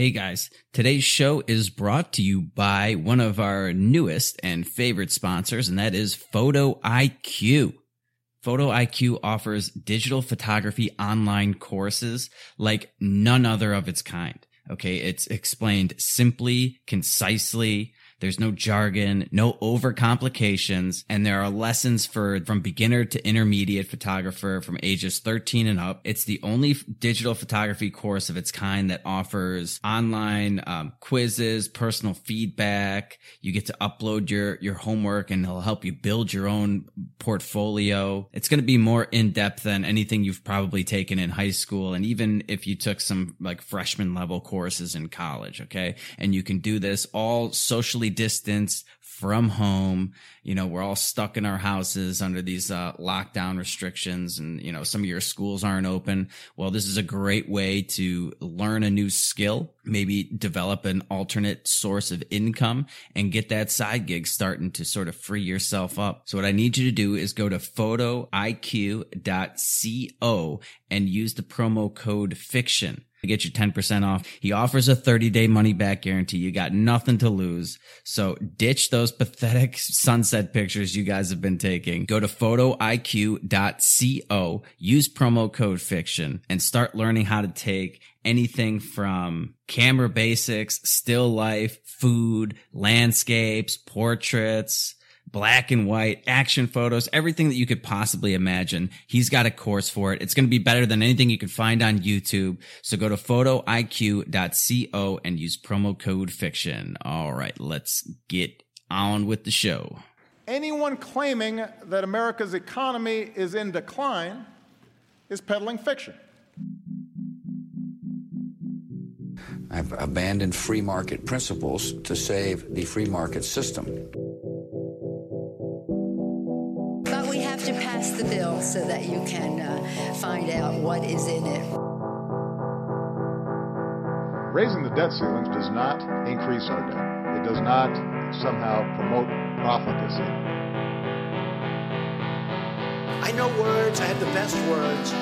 Hey guys, today's show is brought to you by one of our newest and favorite sponsors, and that is Photo IQ. Photo IQ offers digital photography online courses like none other of its kind. Okay. It's explained simply, concisely, there's no jargon, no overcomplications, and there are lessons for from beginner to intermediate photographer from ages 13 and up. It's the only digital photography course of its kind that offers online um, quizzes, personal feedback. You get to upload your your homework, and it'll help you build your own portfolio. It's going to be more in depth than anything you've probably taken in high school, and even if you took some like freshman level courses in college. Okay, and you can do this all socially distance from home. You know, we're all stuck in our houses under these uh, lockdown restrictions and, you know, some of your schools aren't open. Well, this is a great way to learn a new skill, maybe develop an alternate source of income and get that side gig starting to sort of free yourself up. So what I need you to do is go to photoiq.co and use the promo code fiction to get you 10% off. He offers a 30 day money back guarantee. You got nothing to lose. So ditch those pathetic sunset pictures you guys have been taking. Go to photoiq.co, use promo code fiction and start learning how to take anything from camera basics, still life, food, landscapes, portraits, black and white action photos, everything that you could possibly imagine. He's got a course for it. It's going to be better than anything you can find on YouTube. So go to photoiq.co and use promo code fiction. All right, let's get on with the show. Anyone claiming that America's economy is in decline is peddling fiction. I've abandoned free market principles to save the free market system. But we have to pass the bill so that you can uh, find out what is in it. Raising the debt ceilings does not increase our debt. It does not somehow promote profligacy. I know words, I have the best words.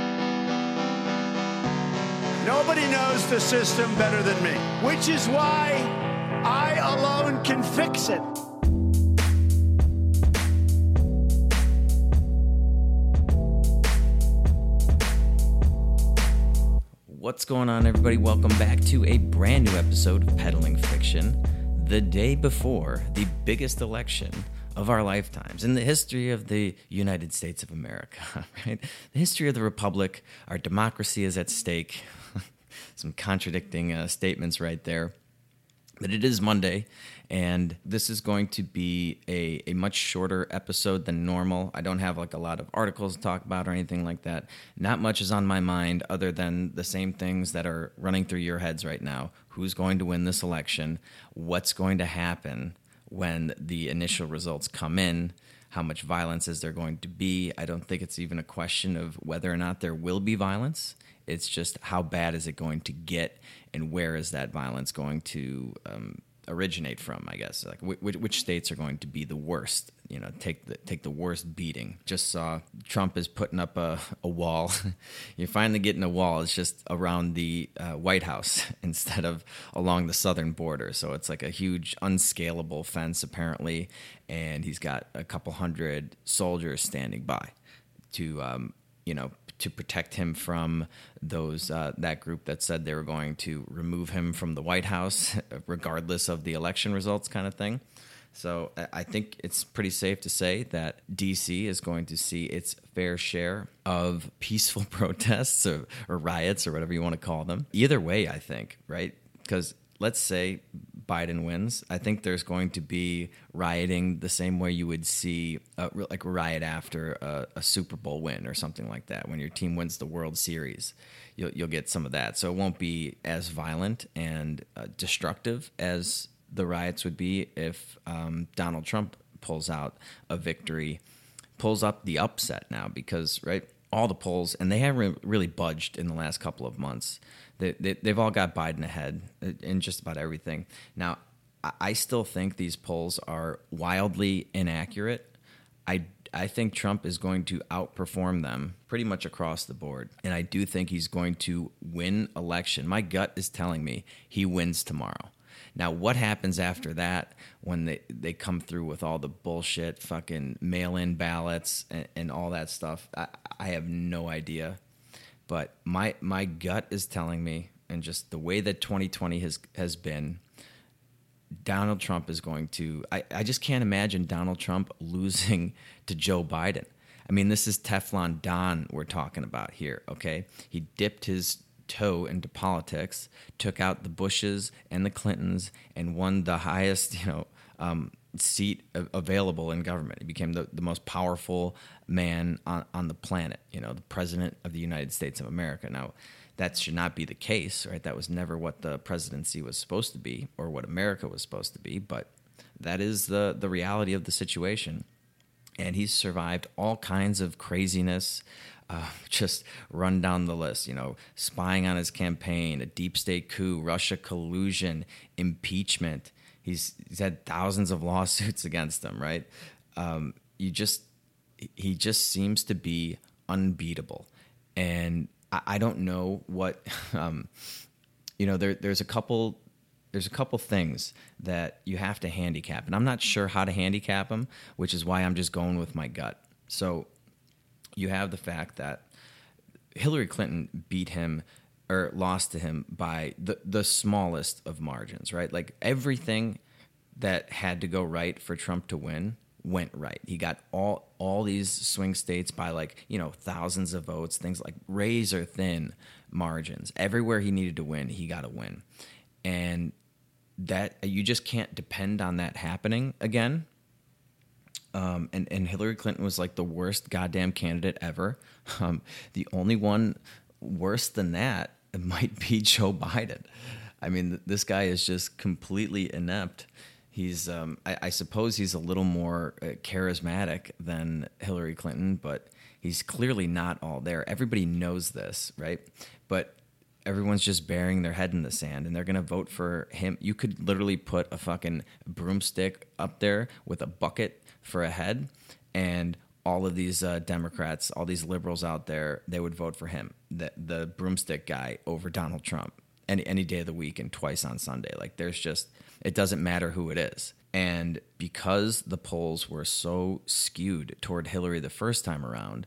Nobody knows the system better than me, which is why I alone can fix it. What's going on, everybody? Welcome back to a brand new episode of Peddling Fiction, the day before the biggest election of our lifetimes in the history of the United States of America, right? The history of the Republic, our democracy is at stake. Some contradicting uh, statements right there. But it is Monday, and this is going to be a, a much shorter episode than normal. I don't have like a lot of articles to talk about or anything like that. Not much is on my mind other than the same things that are running through your heads right now. Who's going to win this election? What's going to happen when the initial results come in? How much violence is there going to be? I don't think it's even a question of whether or not there will be violence. It's just how bad is it going to get, and where is that violence going to um, originate from, I guess. Like which, which states are going to be the worst? You know, take the take the worst beating. Just saw Trump is putting up a, a wall. You're finally getting a wall. It's just around the uh, White House instead of along the southern border. So it's like a huge unscalable fence apparently, and he's got a couple hundred soldiers standing by to um, you know to protect him from those uh, that group that said they were going to remove him from the White House, regardless of the election results, kind of thing. So I think it's pretty safe to say that DC is going to see its fair share of peaceful protests or, or riots or whatever you want to call them. Either way, I think, right? Because let's say Biden wins, I think there's going to be rioting the same way you would see a, like riot after a, a, Super Bowl win or something like that. When your team wins the World Series, you'll, you'll get some of that. So it won't be as violent and uh, destructive as the riots would be if um, Donald Trump pulls out a victory, pulls up the upset now because right all the polls and they haven't really budged in the last couple of months they, they, they've all got Biden ahead uh, in just about everything. Now, I still think these polls are wildly inaccurate. I, I think Trump is going to outperform them pretty much across the board. And I do think he's going to win election. My gut is telling me he wins tomorrow. Now, what happens after that when they, they come through with all the bullshit, fucking mail in ballots and, and all that stuff? I, I have no idea. But my my gut is telling me, and just the way that 2020 has has been, Donald Trump is going to. I, I just can't imagine Donald Trump losing to Joe Biden. I mean, this is Teflon Don we're talking about here, okay? He dipped his toe into politics, took out the Bushes and the Clintons, and won the highest, you know, um, seat available in government. He became the, the most powerful man on, on the planet, you know, the president of the United States of America. Now, that should not be the case, right? That was never what the presidency was supposed to be or what America was supposed to be, but that is the, the reality of the situation. And he's survived all kinds of craziness. Uh, just run down the list, you know, spying on his campaign, a deep state coup, Russia collusion, impeachment. He's, he's had thousands of lawsuits against him, right? Um, you just, he just seems to be unbeatable. And I, I don't know what, um, you know, there, there's a couple there's a couple things that you have to handicap, and I'm not sure how to handicap them, which is why I'm just going with my gut. So you have the fact that Hillary Clinton beat him or lost to him by the the smallest of margins, right? Like everything that had to go right for Trump to win went right. He got all all these swing states by like, you know, thousands of votes, things like razor thin margins. Everywhere he needed to win, he got a win. And that you just can't depend on that happening again. Um, and, and Hillary Clinton was like the worst goddamn candidate ever. Um, the only one worse than that might be Joe Biden. I mean, this guy is just completely inept he's um, I, I, suppose he's a little more uh, charismatic than Hillary Clinton, but he's clearly not all there. Everybody knows this, right? But everyone's just burying their head in the sand and they're going to vote for him. You could literally put a fucking broomstick up there with a bucket for a head and all of these uh, Democrats, all these liberals out there, they would vote for him, the, the broomstick guy over Donald Trump any, any day of the week and twice on Sunday. Like there's just it doesn't matter who it is. And because the polls were so skewed toward Hillary the first time around,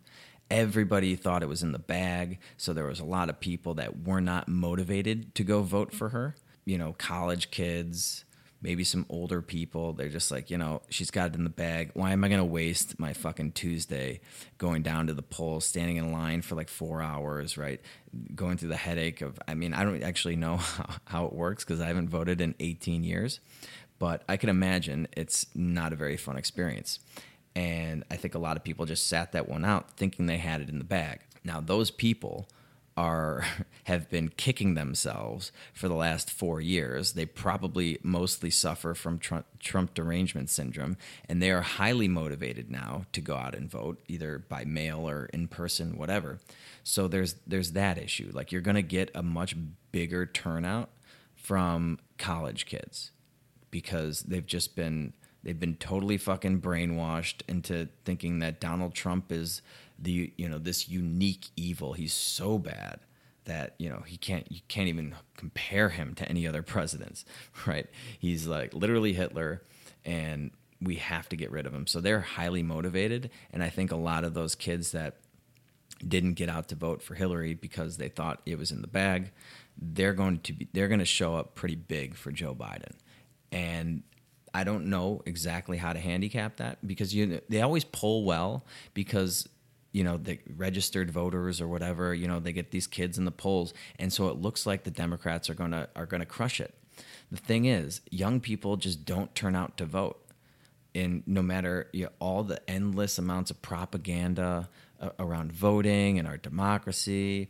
everybody thought it was in the bag. So there was a lot of people that were not motivated to go vote for her. You know, college kids, maybe some older people. They're just like, you know, she's got it in the bag. Why am I going to waste my fucking Tuesday going down to the polls, standing in line for like four hours, right? Going through the headache of, I mean, I don't actually know how, how it works because I haven't voted in 18 years, but I can imagine it's not a very fun experience. And I think a lot of people just sat that one out thinking they had it in the bag. Now, those people are have been kicking themselves for the last four years. They probably mostly suffer from Trump, Trump, derangement syndrome, and they are highly motivated now to go out and vote, either by mail or in person, whatever. So there's there's that issue. Like you're going to get a much bigger turnout from college kids because they've just been they've been totally fucking brainwashed into thinking that Donald Trump is the you know this unique evil. He's so bad that you know he can't you can't even compare him to any other presidents, right? He's like literally Hitler, and we have to get rid of him. So they're highly motivated, and I think a lot of those kids that didn't get out to vote for Hillary because they thought it was in the bag, they're going to be they're going to show up pretty big for Joe Biden, and I don't know exactly how to handicap that because you they always poll well because you know the registered voters or whatever you know they get these kids in the polls. And so it looks like the democrats are going to are going to crush it. The thing is young people just don't turn out to vote. And no matter you know, all the endless amounts of propaganda uh, around voting and our democracy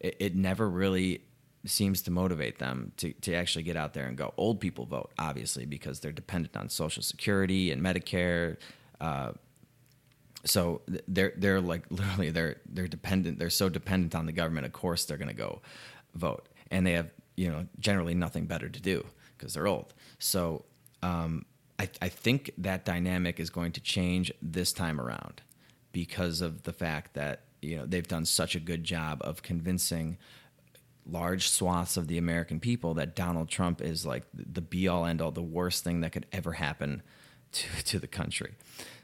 it, it never really seems to motivate them to, to actually get out there and go. Old people vote obviously because they're dependent on social security and medicare uh, so they're they're like literally they're they're dependent they're so dependent on the government of course they're going to go vote and they have you know generally nothing better to do because they're old so um, I, I think that dynamic is going to change this time around because of the fact that you know they've done such a good job of convincing large swaths of the American people that Donald Trump is like the be all end all, the worst thing that could ever happen to, to the country.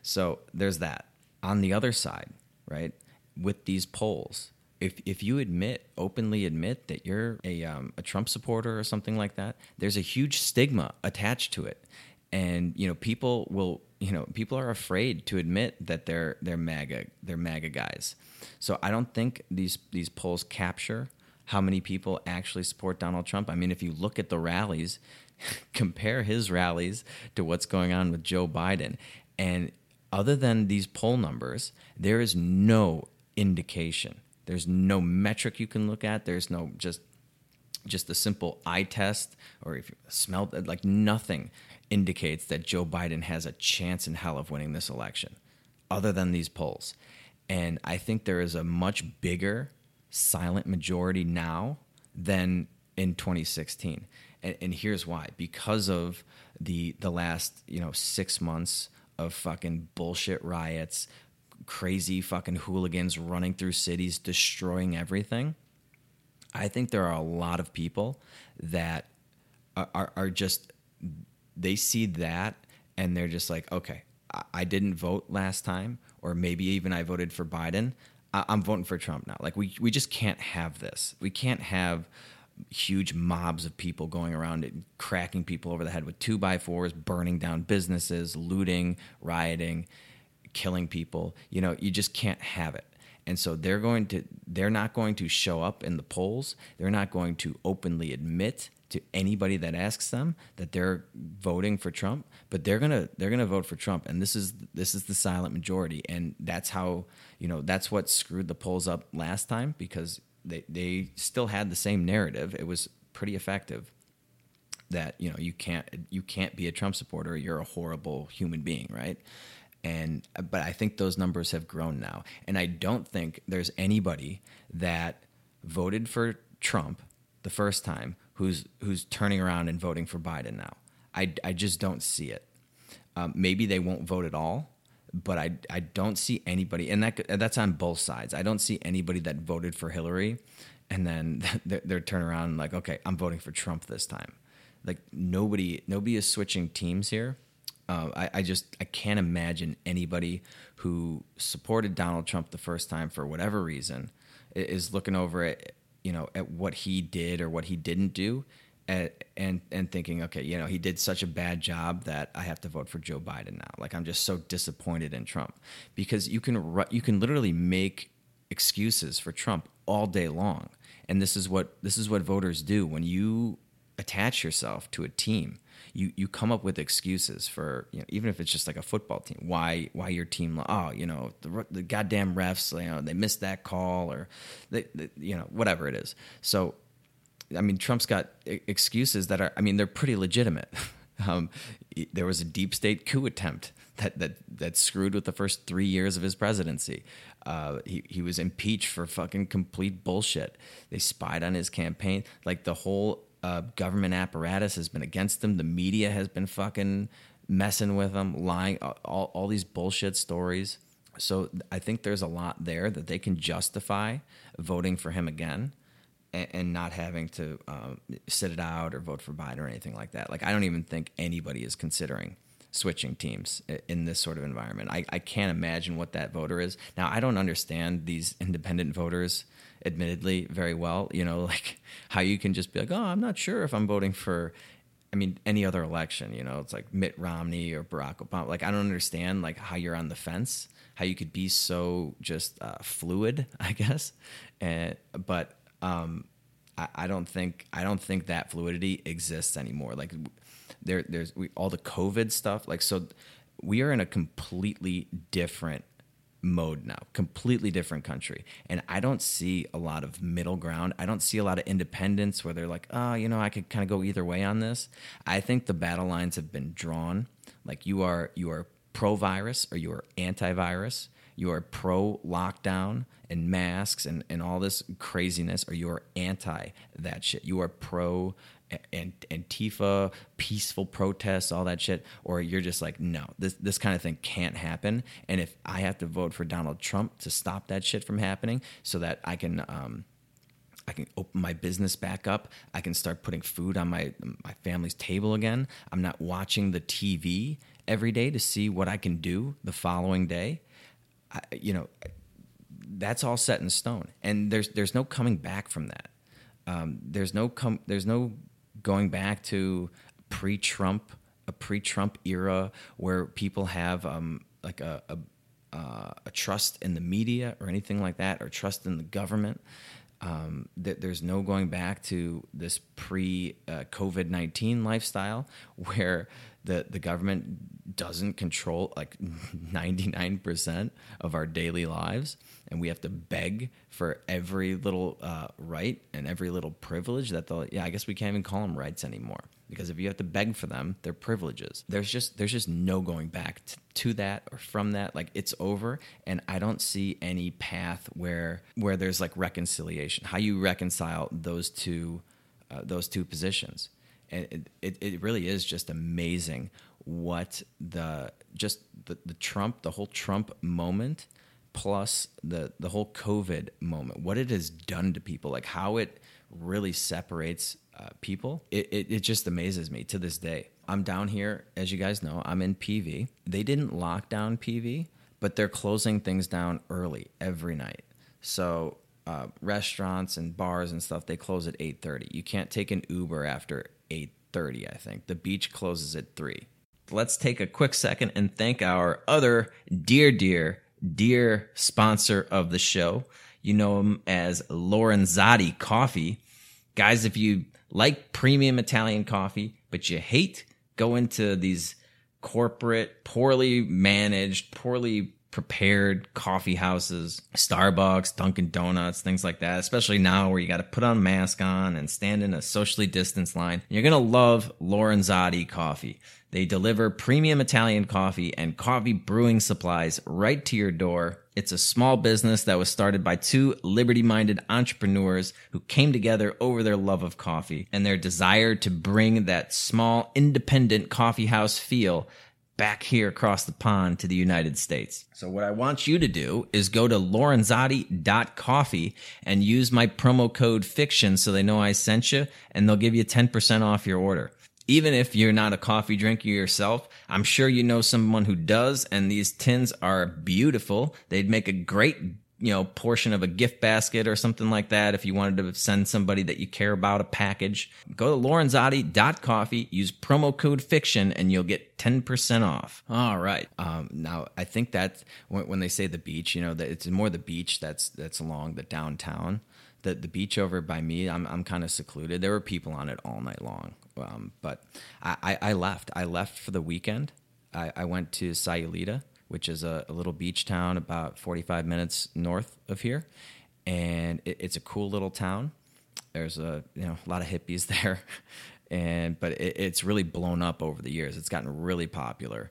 So there's that. On the other side, right, with these polls, if if you admit openly admit that you're a um, a Trump supporter or something like that, there's a huge stigma attached to it, and you know people will you know people are afraid to admit that they're they're MAGA they're MAGA guys. So I don't think these these polls capture how many people actually support Donald Trump. I mean, if you look at the rallies, compare his rallies to what's going on with Joe Biden, and other than these poll numbers, there is no indication. There's no metric you can look at. There's no just just a simple eye test or if you smell like nothing indicates that Joe Biden has a chance in hell of winning this election other than these polls. And I think there is a much bigger silent majority now than in 2016. And, and here's why: because of the the last you know six months of fucking bullshit riots, crazy fucking hooligans running through cities, destroying everything. I think there are a lot of people that are, are, are just they see that and they're just like, okay, I, I didn't vote last time, or maybe even I voted for Biden. I, I'm voting for Trump now. Like we we just can't have this. We can't have huge mobs of people going around and cracking people over the head with two by fours, burning down businesses, looting, rioting, killing people. You know, you just can't have it. And so they're going to they're not going to show up in the polls. They're not going to openly admit to anybody that asks them that they're voting for Trump, but they're to they're to vote for Trump and this is this is the silent majority and that's how, you know, that's what screwed the polls up last time because they they still had the same narrative. It was pretty effective that, you know, you can't you can't be a Trump supporter, you're a horrible human being, right? and but I think those numbers have grown now, and I don't think there's anybody that voted for Trump the first time who's who's turning around and voting for Biden now. I, I just don't see it. Um, maybe they won't vote at all, but I I don't see anybody, and that that's on both sides. I don't see anybody that voted for Hillary, and then they're, they're turn around like, okay, I'm voting for Trump this time. Like nobody nobody is switching teams here uh, I, I, just I can't imagine anybody who supported Donald Trump the first time for whatever reason is looking over at you know at what he did or what he didn't do, at, and and thinking, okay, you know, he did such a bad job that I have to vote for Joe Biden now. Like I'm just so disappointed in Trump. Because you can you can literally make excuses for Trump all day long, and this is what this is what voters do. When you attach yourself to a team you you come up with excuses for you know, even if it's just like a football team why why your team oh you know the, the goddamn refs you know they missed that call or they, they, you know whatever it is. So I mean Trump's got excuses that are I mean they're pretty legitimate um, there was a deep state coup attempt that that that screwed with the first three years of his presidency. Uh, he he was impeached for fucking complete bullshit. They spied on his campaign. Like the whole uh, government apparatus has been against them. The media has been fucking messing with them, lying, all, all these bullshit stories. So I think there's a lot there that they can justify voting for him again and, not having to um, sit it out or vote for Biden or anything like that. Like, I don't even think anybody is considering switching teams in this sort of environment. I, I can't imagine what that voter is. Now, I don't understand these independent voters admittedly very well. You know, like how you can just be like, oh, I'm not sure if I'm voting for. I mean, any other election, you know, it's like Mitt Romney or Barack Obama. Like, I don't understand like how you're on the fence, how you could be so just uh, fluid, I guess. And but um, I, I don't think I don't think that fluidity exists anymore. Like, there, there's we, all the COVID stuff. Like, so we are in a completely different mode now, completely different country. And I don't see a lot of middle ground. I don't see a lot of independence where they're like, oh, you know, I could kind of go either way on this. I think the battle lines have been drawn. Like you are you are pro virus or you are anti virus. You are pro lockdown and masks and, and all this craziness, or you are anti that shit. You are pro and, Antifa, peaceful protests, all that shit, or you're just like, no, this this kind of thing can't happen. And if I have to vote for Donald Trump to stop that shit from happening, so that I can. Um, I can open my business back up. I can start putting food on my my family's table again. I'm not watching the TV every day to see what I can do the following day. You know, that's all set in stone, and there's there's no coming back from that. Um, there's no com- there's no going back to pre-Trump a pre-Trump era where people have um, like a, a, uh, a trust in the media or anything like that, or trust in the government. Um, that there's no going back to this pre uh, COVID 19 lifestyle where the, the government doesn't control like 99% of our daily lives and we have to beg for every little uh, right and every little privilege that they'll yeah i guess we can't even call them rights anymore. Because if you have to beg for them they're privileges. There's just there's just no going back to, to that or from that. Like it's over and i don't see any path where where there's like reconciliation. How you reconcile those two uh, those two positions and it, it, really is just amazing what the just the, the trump the whole trump moment plus the the whole COVID moment, what it has done to people, like how it really separates uh, people, it, it, it just amazes me to this day. I'm down here, as you guys know, I'm in PV. They didn't lock down PV, but they're closing things down early every night. So uh, restaurants and bars and stuff, they close at 8:30. You can't take an Uber after 8:30. I think the beach closes at three. Let's take a quick second and thank our other dear, dear dear sponsor of the show. You know him as Lorenzotti Coffee. Guys, if you like premium Italian coffee, but you hate going to these corporate, poorly managed, poorly prepared coffee houses, Starbucks, Dunkin' Donuts, things like that, especially now where you got to put on a mask on and stand in a socially distanced line. You're going to love Lorenzotti coffee. They deliver premium Italian coffee and coffee brewing supplies right to your door. It's a small business that was started by two liberty minded entrepreneurs who came together over their love of coffee and their desire to bring that small independent coffee house feel back here across the pond to the United States. So what I want you to do is go to lorenzotti.coffee and use my promo code fiction so they know I sent you and they'll give you 10% off your order. Even if you're not a coffee drinker yourself, I'm sure you know someone who does and these tins are beautiful. They'd make a great you know portion of a gift basket or something like that if you wanted to send somebody that you care about a package go to lorenzotti.coffee use promo code fiction and you'll get 10% off. All right. Um, now i think that when, they say the beach you know that it's more the beach that's that's along the downtown. The, the beach over by me i'm, I'm kind of secluded. There were people on it all night long. Um, but I, I, I, left. I left for the weekend. I, I went to sayulita which is a, a, little beach town about 45 minutes north of here. And it, it's a cool little town. There's a you know a lot of hippies there, and but it, it's really blown up over the years. It's gotten really popular.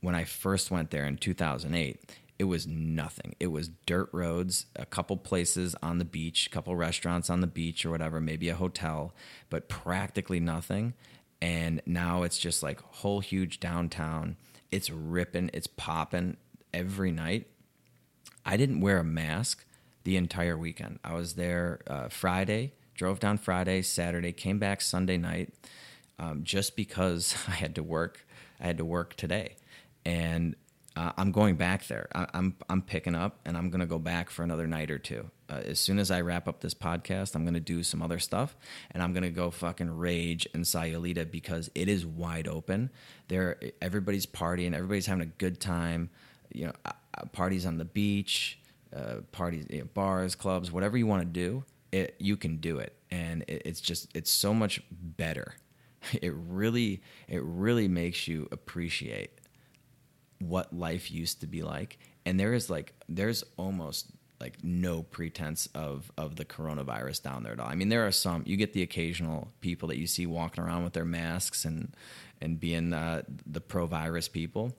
When I first went there in 2008, it was nothing. It was dirt roads, a couple places on the beach, a couple restaurants on the beach or whatever, maybe a hotel, but practically nothing. And now it's just like whole huge downtown it's ripping, it's popping every night. I didn't wear a mask the entire weekend. I was there uh, Friday, drove down Friday, Saturday, came back Sunday night, um, just because I had to work. I had to work today, and uh, I'm going back there. I, am I'm, I'm picking up, and I'm gonna go back for another night or two. Uh, as soon as I wrap up this podcast, I'm gonna do some other stuff, and I'm gonna go fucking rage in Sayulita because it is wide open. There, everybody's partying, everybody's having a good time. You know, uh, uh parties on the beach, uh, parties, you know, bars, clubs, whatever you want to do, it, you can do it, and it, it's just it's so much better. It really, it really makes you appreciate what life used to be like and there is like there's almost like no pretense of of the coronavirus down there at all. I mean, there are some. You get the occasional people that you see walking around with their masks and and being uh, the pro virus people,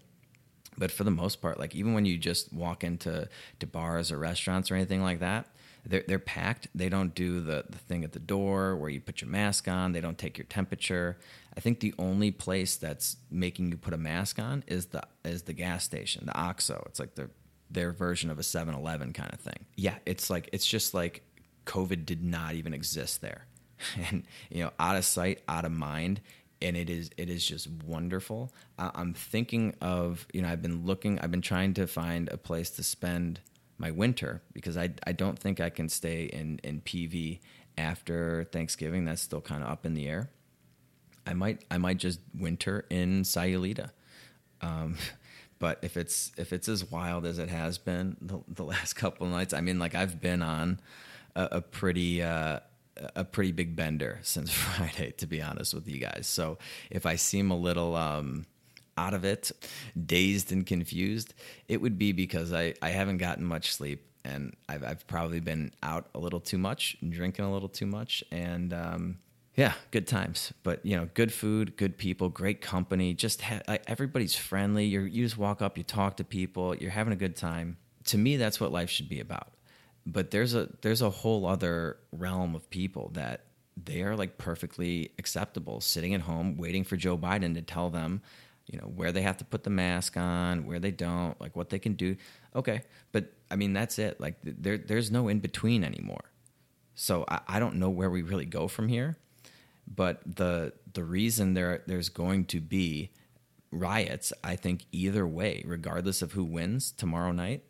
but for the most part, like even when you just walk into to bars or restaurants or anything like that, they're they're packed. They don't do the the thing at the door where you put your mask on. They don't take your temperature. I think the only place that's making you put a mask on is the is the gas station, the OXXO. It's like their their version of a 7-Eleven kind of thing. Yeah, it's like it's just like COVID did not even exist there, and you know, out of sight, out of mind and it is it is just wonderful. I'm thinking of you know I've been looking I've been trying to find a place to spend my winter because I I don't think I can stay in in PV after Thanksgiving. That's still kind of up in the air. I might I might just winter in Sayulita. Um, but if it's if it's as wild as it has been the, the last couple of nights, I mean, like I've been on a, a pretty uh, a pretty big bender since Friday, to be honest with you guys. So if I seem a little um, out of it, dazed and confused, it would be because I, I haven't gotten much sleep and I've, I've probably been out a little too much, drinking a little too much, and um, yeah, good times. But you know, good food, good people, great company. Just ha- everybody's friendly. you you just walk up, you talk to people, you're having a good time. To me, that's what life should be about but there's a there's a whole other realm of people that they are like perfectly acceptable sitting at home waiting for Joe Biden to tell them, you know, where they have to put the mask on, where they don't, like what they can do. Okay, but I mean that's it. Like there there's no in between anymore. So I, I don't know where we really go from here. But the the reason there there's going to be riots, I think either way, regardless of who wins tomorrow night,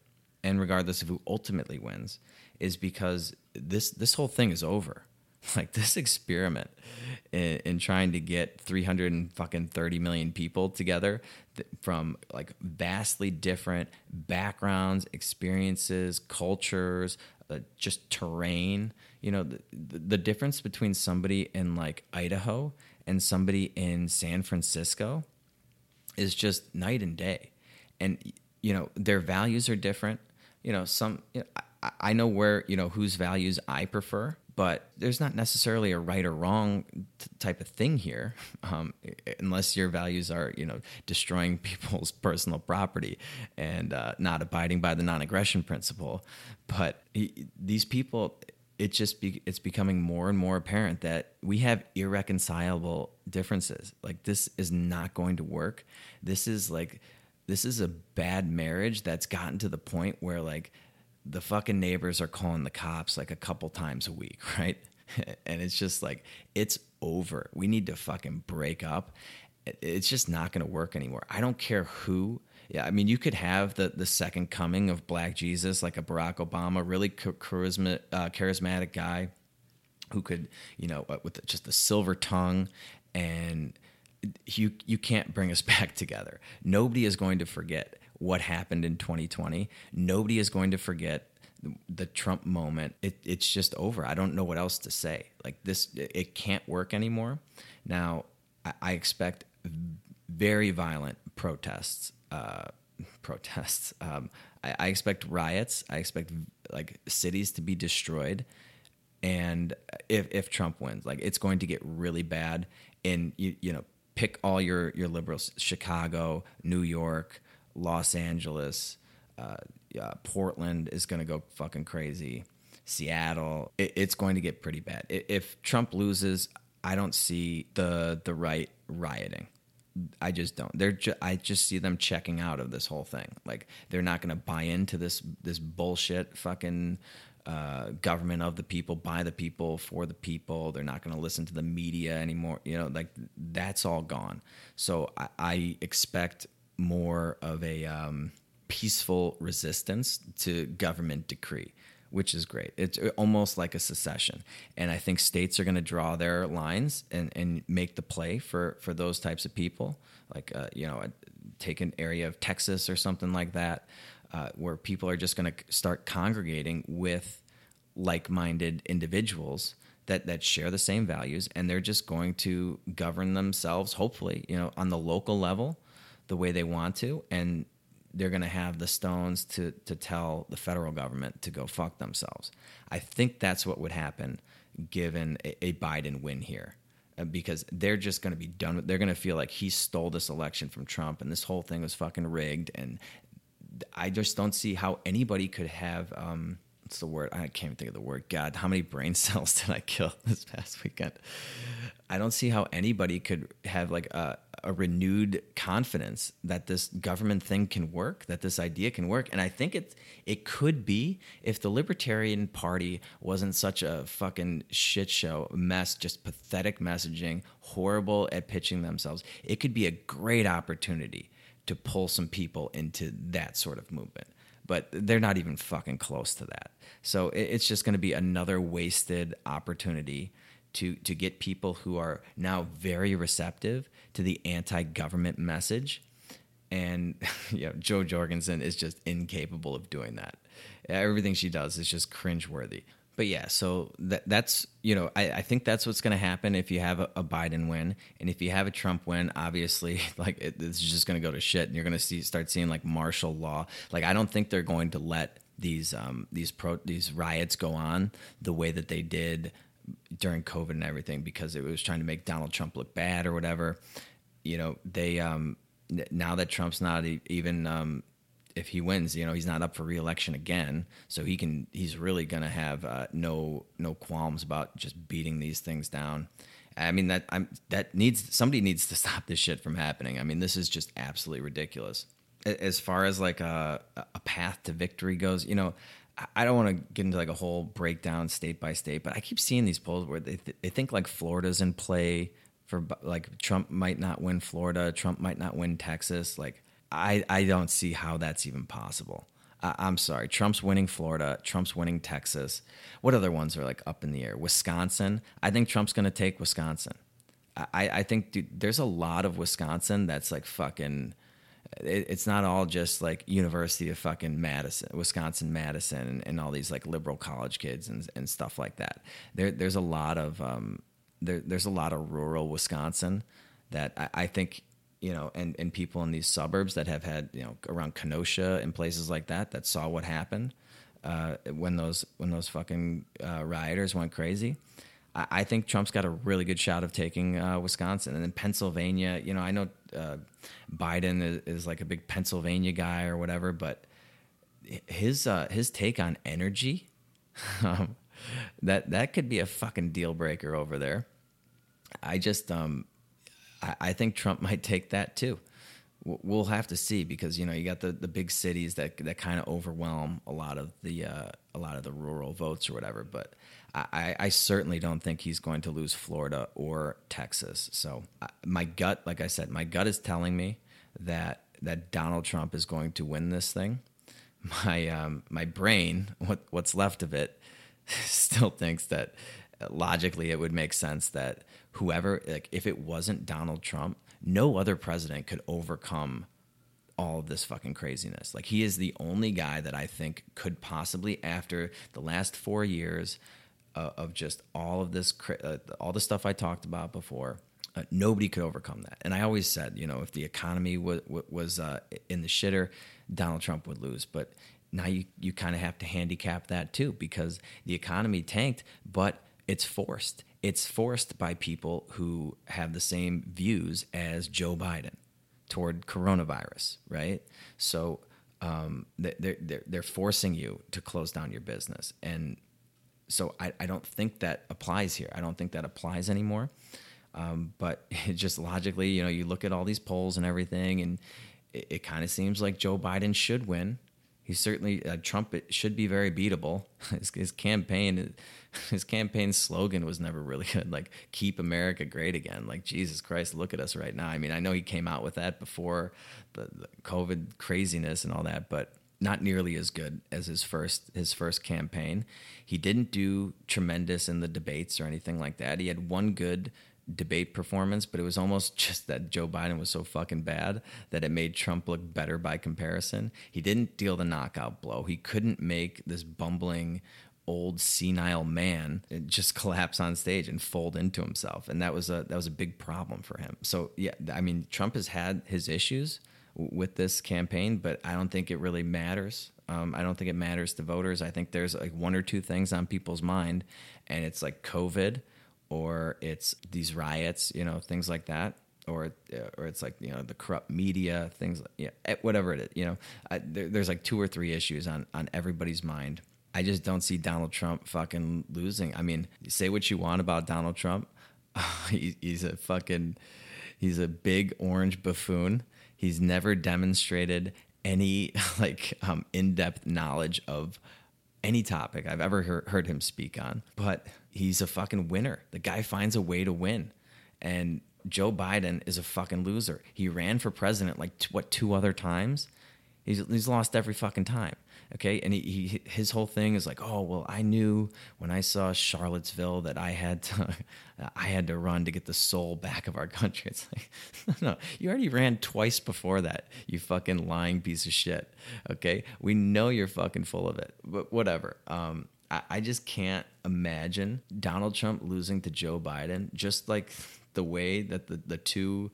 and regardless of who ultimately wins, is because this this whole thing is over. Like this experiment in, in trying to get 300 and fucking 30 million people together th- from like vastly different backgrounds, experiences, cultures, uh, just terrain. You know, the, the difference between somebody in like Idaho and somebody in San Francisco is just night and day. And you know, their values are different you know, some, you know, I, I know where, you know, whose values I prefer, but there's not necessarily a right or wrong t- type of thing here, um, unless your values are, you know, destroying people's personal property and uh, not abiding by the non-aggression principle. But he, these people, it just be, it's becoming more and more apparent that we have irreconcilable differences. Like this is not going to work. This is like this is a bad marriage that's gotten to the point where like the fucking neighbors are calling the cops like a couple times a week, right? and it's just like it's over. We need to fucking break up. It's just not going to work anymore. I don't care who. Yeah, I mean, you could have the the second coming of Black Jesus, like a Barack Obama, really charisma, uh, charismatic guy who could, you know, with just the silver tongue and you you can't bring us back together. Nobody is going to forget what happened in 2020. Nobody is going to forget the Trump moment. It, it's just over. I don't know what else to say. Like this, it can't work anymore. Now, I, expect very violent protests. Uh, protests. Um, I, I expect riots. I expect like cities to be destroyed and if if Trump wins, like it's going to get really bad. And you you know pick all your your liberals: Chicago, New York, Los Angeles, uh, yeah, Portland is going to go fucking crazy. Seattle, it, it's going to get pretty bad. If Trump loses, I don't see the the right rioting. I just don't. They're ju- I just see them checking out of this whole thing. Like they're not going to buy into this this bullshit fucking uh, government of the people, by the people, for the people. They're not going to listen to the media anymore. You know, like that's all gone. So I, I expect more of a um, peaceful resistance to government decree, which is great. It's almost like a secession, and I think states are going to draw their lines and, and make the play for for those types of people. Like uh, you know, take an area of Texas or something like that uh, where people are just going to start congregating with like-minded individuals that that share the same values, and they're just going to govern themselves, hopefully, you know, on the local level, the way they want to, and they're going to have the stones to to tell the federal government to go fuck themselves. I think that's what would happen given a, a Biden win here uh, because they're just going to be done. With they're going to feel like he stole this election from Trump, and this whole thing was fucking rigged, and I just don't see how anybody could have um, what's the word? I can't even think of the word. God, how many brain cells did I kill this past weekend? I don't see how anybody could have like a, a renewed confidence that this government thing can work, that this idea can work. And I think it it could be if the Libertarian Party wasn't such a fucking shit show mess, just pathetic messaging, horrible at pitching themselves. It could be a great opportunity to pull some people into that sort of movement but they're not even fucking close to that. So it's just going to be another wasted opportunity to to get people who are now very receptive to the anti-government message. And you know, Jo Jorgensen is just incapable of doing that. Everything she does is just cringeworthy. But yeah, so that, that's you know I, I think that's what's going to happen if you have a, a, Biden win, and if you have a Trump win, obviously like it, it's just going to go to shit, and you're going to see start seeing like martial law. Like I don't think they're going to let these um, these pro these riots go on the way that they did during COVID and everything because it was trying to make Donald Trump look bad or whatever. You know, they um, now that Trump's not even um, if he wins, you know, he's not up for reelection again, so he can he's really going to have uh, no no qualms about just beating these things down. I mean that I'm that needs somebody needs to stop this shit from happening. I mean, this is just absolutely ridiculous. As far as like a a path to victory goes, you know, I don't want to get into like a whole breakdown state by state, but I keep seeing these polls where they th- they think like Florida's in play for like Trump might not win Florida, Trump might not win Texas. Like I I don't see how that's even possible. I'm sorry, Trump's winning Florida, Trump's winning Texas. What other ones are like up in the air? Wisconsin. I think Trump's going to take Wisconsin. I I think dude, there's a lot of Wisconsin that's like fucking it, it's not all just like University of fucking Madison, Wisconsin Madison, and, and, all these like liberal college kids and, and stuff like that. There, there's a lot of um, there, there's a lot of rural Wisconsin that I, I think you know, and, and people in these suburbs that have had, you know, around Kenosha and places like that that saw what happened uh, when those when those fucking uh, rioters went crazy. I, think Trump's got a really good shot of taking uh, Wisconsin, and then Pennsylvania. You know, I know uh, Biden is, is, like a big Pennsylvania guy or whatever, but his uh, his take on energy um, that that could be a fucking deal breaker over there. I just um, I, I think Trump might take that too we'll have to see because you know you got the, the big cities that that kind of overwhelm a lot of the uh, a lot of the rural votes or whatever. But I, I, certainly don't think he's going to lose Florida or Texas. So my gut, like I said, my gut is telling me that that Donald Trump is going to win this thing. My um, my brain, what what's left of it, still thinks that logically it would make sense that whoever like if it wasn't Donald Trump no other president could overcome all of this fucking craziness. Like he is the only guy that I think could possibly, after the last four years uh, of just all of this, uh, all the stuff I talked about before, uh, nobody could overcome that. And I always said, you know, if the economy was was uh, in the shitter, Donald Trump would lose. But now you you kind of have to handicap that too because the economy tanked, but it's forced it's forced by people who have the same views as Joe Biden toward coronavirus, right? So um, they're, they're, they're forcing you to close down your business. And so I, I don't think that applies here. I don't think that applies anymore. Um, but just logically, you know, you look at all these polls and everything, and it, it kind of seems like Joe Biden should win. He certainly, uh, Trump should be very beatable. His, his campaign his campaign slogan was never really good. Like "Keep America Great Again." Like Jesus Christ, look at us right now. I mean, I know he came out with that before the, the COVID craziness and all that, but not nearly as good as his first his first campaign. He didn't do tremendous in the debates or anything like that. He had one good debate performance, but it was almost just that Joe Biden was so fucking bad that it made Trump look better by comparison. He didn't deal the knockout blow. He couldn't make this bumbling old senile man just collapse on stage and fold into himself and that was a that was a big problem for him so yeah i mean trump has had his issues with this campaign but i don't think it really matters um, i don't think it matters to voters i think there's like one or two things on people's mind and it's like covid or it's these riots you know things like that or or it's like you know the corrupt media things yeah whatever it is you know I, there, there's like two or three issues on on everybody's mind I just don't see Donald Trump fucking losing. I mean, say what you want about Donald Trump. he, he's a fucking, he's a big orange buffoon. He's never demonstrated any like um, in-depth knowledge of any topic I've ever heard, heard him speak on. But he's a fucking winner. The guy finds a way to win, and Joe Biden is a fucking loser. He ran for president like what two other times. He's he's lost every fucking time. Okay, and he, he his whole thing is like, oh well, I knew when I saw Charlottesville that I had to I had to run to get the soul back of our country. It's like, no, you already ran twice before that. You fucking lying piece of shit. Okay, we know you're fucking full of it, but whatever. Um, I, I just can't imagine Donald Trump losing to Joe Biden. Just like the way that the the two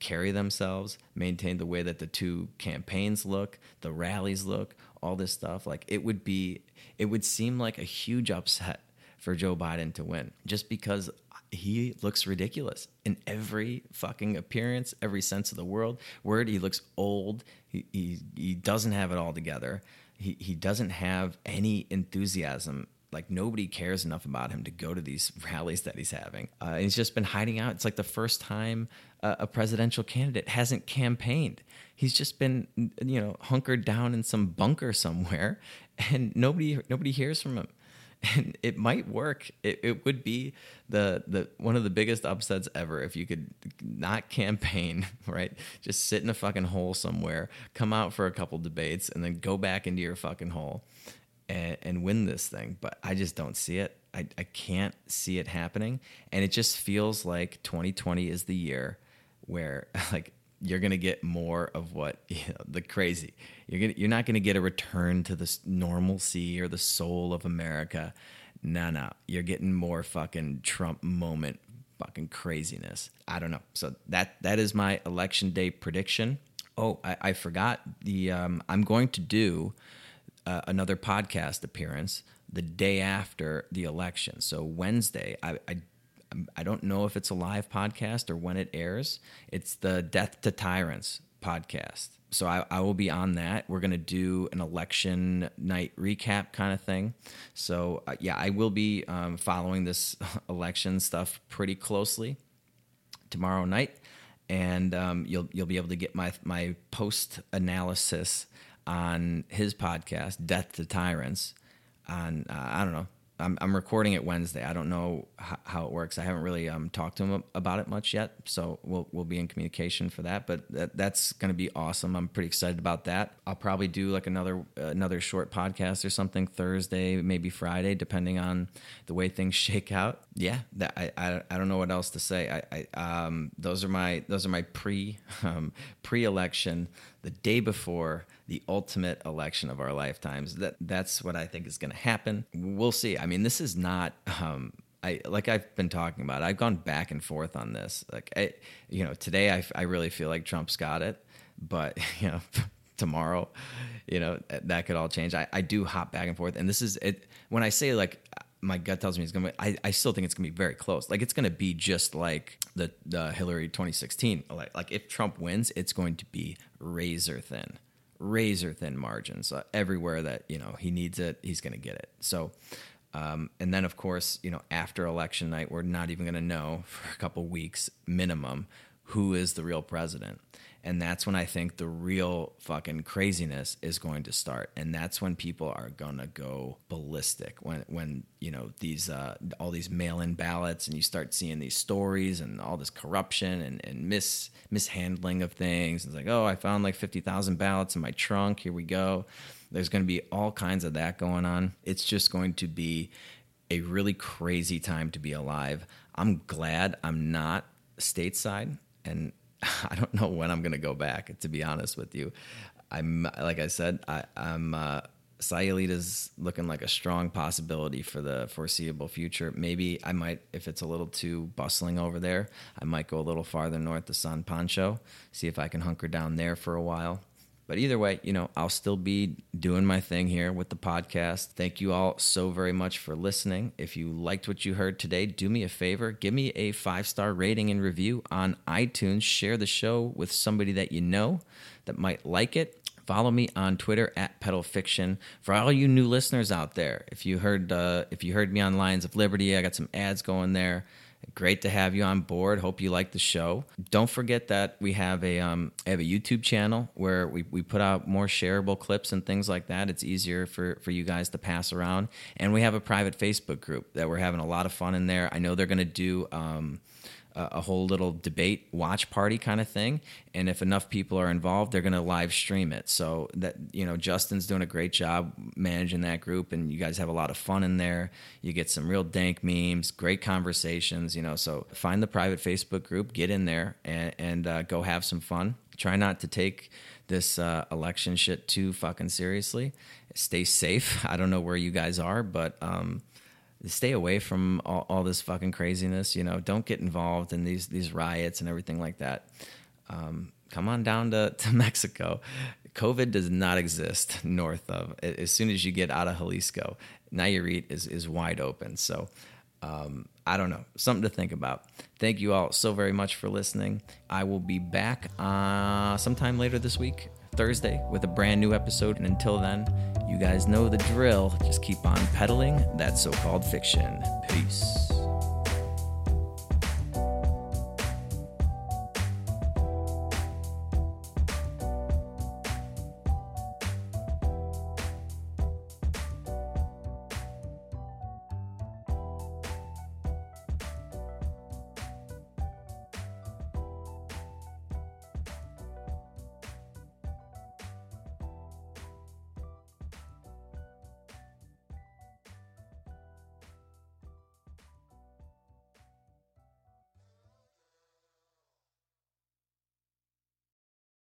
carry themselves, maintain the way that the two campaigns look, the rallies look, all this stuff. Like it would be, it would seem like a huge upset for Joe Biden to win just because he looks ridiculous in every fucking appearance, every sense of the world. Word, he looks old. He, he, he doesn't have it all together. He, he doesn't have any enthusiasm like nobody cares enough about him to go to these rallies that he's having. Uh, he's just been hiding out. It's like the first time uh, a presidential candidate hasn't campaigned. He's just been, you know, hunkered down in some bunker somewhere, and nobody nobody hears from him. And it might work. It, it would be the the one of the biggest upsets ever if you could not campaign, right? Just sit in a fucking hole somewhere, come out for a couple debates, and then go back into your fucking hole and, and win this thing. But I just don't see it. I, I can't see it happening. And it just feels like 2020 is the year where like you're gonna get more of what you know, the crazy. You're gonna you're not gonna get a return to the normalcy or the soul of America. No, no, you're getting more fucking Trump moment, fucking craziness. I don't know. So that that is my election day prediction. Oh, I, I forgot the. Um, I'm going to do uh, another podcast appearance the day after the election. So Wednesday, I, I I don't know if it's a live podcast or when it airs. It's the Death to Tyrants podcast. So I, I will be on that. We're going to do an election night recap kind of thing. So uh, yeah, I will be um, following this election stuff pretty closely tomorrow night, and um, you'll you'll be able to get my my post analysis on his podcast, Death to Tyrants. On uh, I don't know. I'm, I'm recording it Wednesday. I don't know how, how it works. I haven't really um, talked to him about it much yet, so we'll we'll be in communication for that. But that, that's going to be awesome. I'm pretty excited about that. I'll probably do like another another short podcast or something Thursday, maybe Friday, depending on the way things shake out. Yeah, that, I, I I don't know what else to say. I, I um those are my those are my pre um, pre election the day before the ultimate election of our lifetimes. That that's what I think is going to happen. We'll see. I mean, this is not. Um, I like I've been talking about. I've gone back and forth on this. Like, I, you know, today I, I really feel like Trump's got it, but you know, tomorrow, you know, that could all change. I, I do hop back and forth, and this is it. When I say like my gut tells me it's gonna. Be, I, I still think it's gonna be very close. Like it's gonna be just like the, the Hillary 2016. Like like if Trump wins, it's going to be razor thin razor thin margins uh, everywhere that you know he needs it he's going to get it. So um, and then of course you know after election night we're not even going to know for a couple weeks minimum who is the real president and that's when I think the real fucking craziness is going to start, and that's when people are gonna go ballistic. When when you know these uh, all these mail-in ballots, and you start seeing these stories and all this corruption and, and mis mishandling of things. It's like, oh, I found like fifty thousand ballots in my trunk. Here we go. There's going to be all kinds of that going on. It's just going to be a really crazy time to be alive. I'm glad I'm not stateside and I don't know when I'm going to go back. To be honest with you, I'm like I said, I, am uh, is looking like a strong possibility for the foreseeable future. Maybe I might, if it's a little too bustling over there, I might go a little farther north to San Pancho, see if I can hunker down there for a while. But either way, you know, I'll still be doing my thing here with the podcast. Thank you all so very much for listening. If you liked what you heard today, do me a favor, give me a five star rating and review on iTunes. Share the show with somebody that you know that might like it. Follow me on Twitter at Pedal Fiction. For all you new listeners out there, if you heard uh, if you heard me on Lions of Liberty, I got some ads going there. Great to have you on board. Hope you like the show. Don't forget that we have a um, I have a YouTube channel where we, we put out more shareable clips and things like that. It's easier for, for you guys to pass around. And we have a private Facebook group that we're having a lot of fun in there. I know they're going to do um, a whole little debate watch party kind of thing. And if enough people are involved they're going to live stream it. So that you know justin's doing a great job managing that group and you guys have a lot of fun in there. You get some real dank memes great conversations you know so find the private facebook group get in there and, and uh, go have some fun. Try not to take this uh, election shit too fucking seriously. Stay safe. I don't know where you guys are but um, stay away from all, all, this fucking craziness. You know, don't get involved in these these riots and everything like that. Um, come on down to, to Mexico. COVID does not exist north of. As soon as you get out of Jalisco, Nayarit is is wide open. So. Um, I don't know, something to think about. Thank you all so very much for listening. I will be back uh, sometime later this week Thursday with a brand new episode. And until then, you guys know the drill. Just keep on peddling that so called fiction. Peace.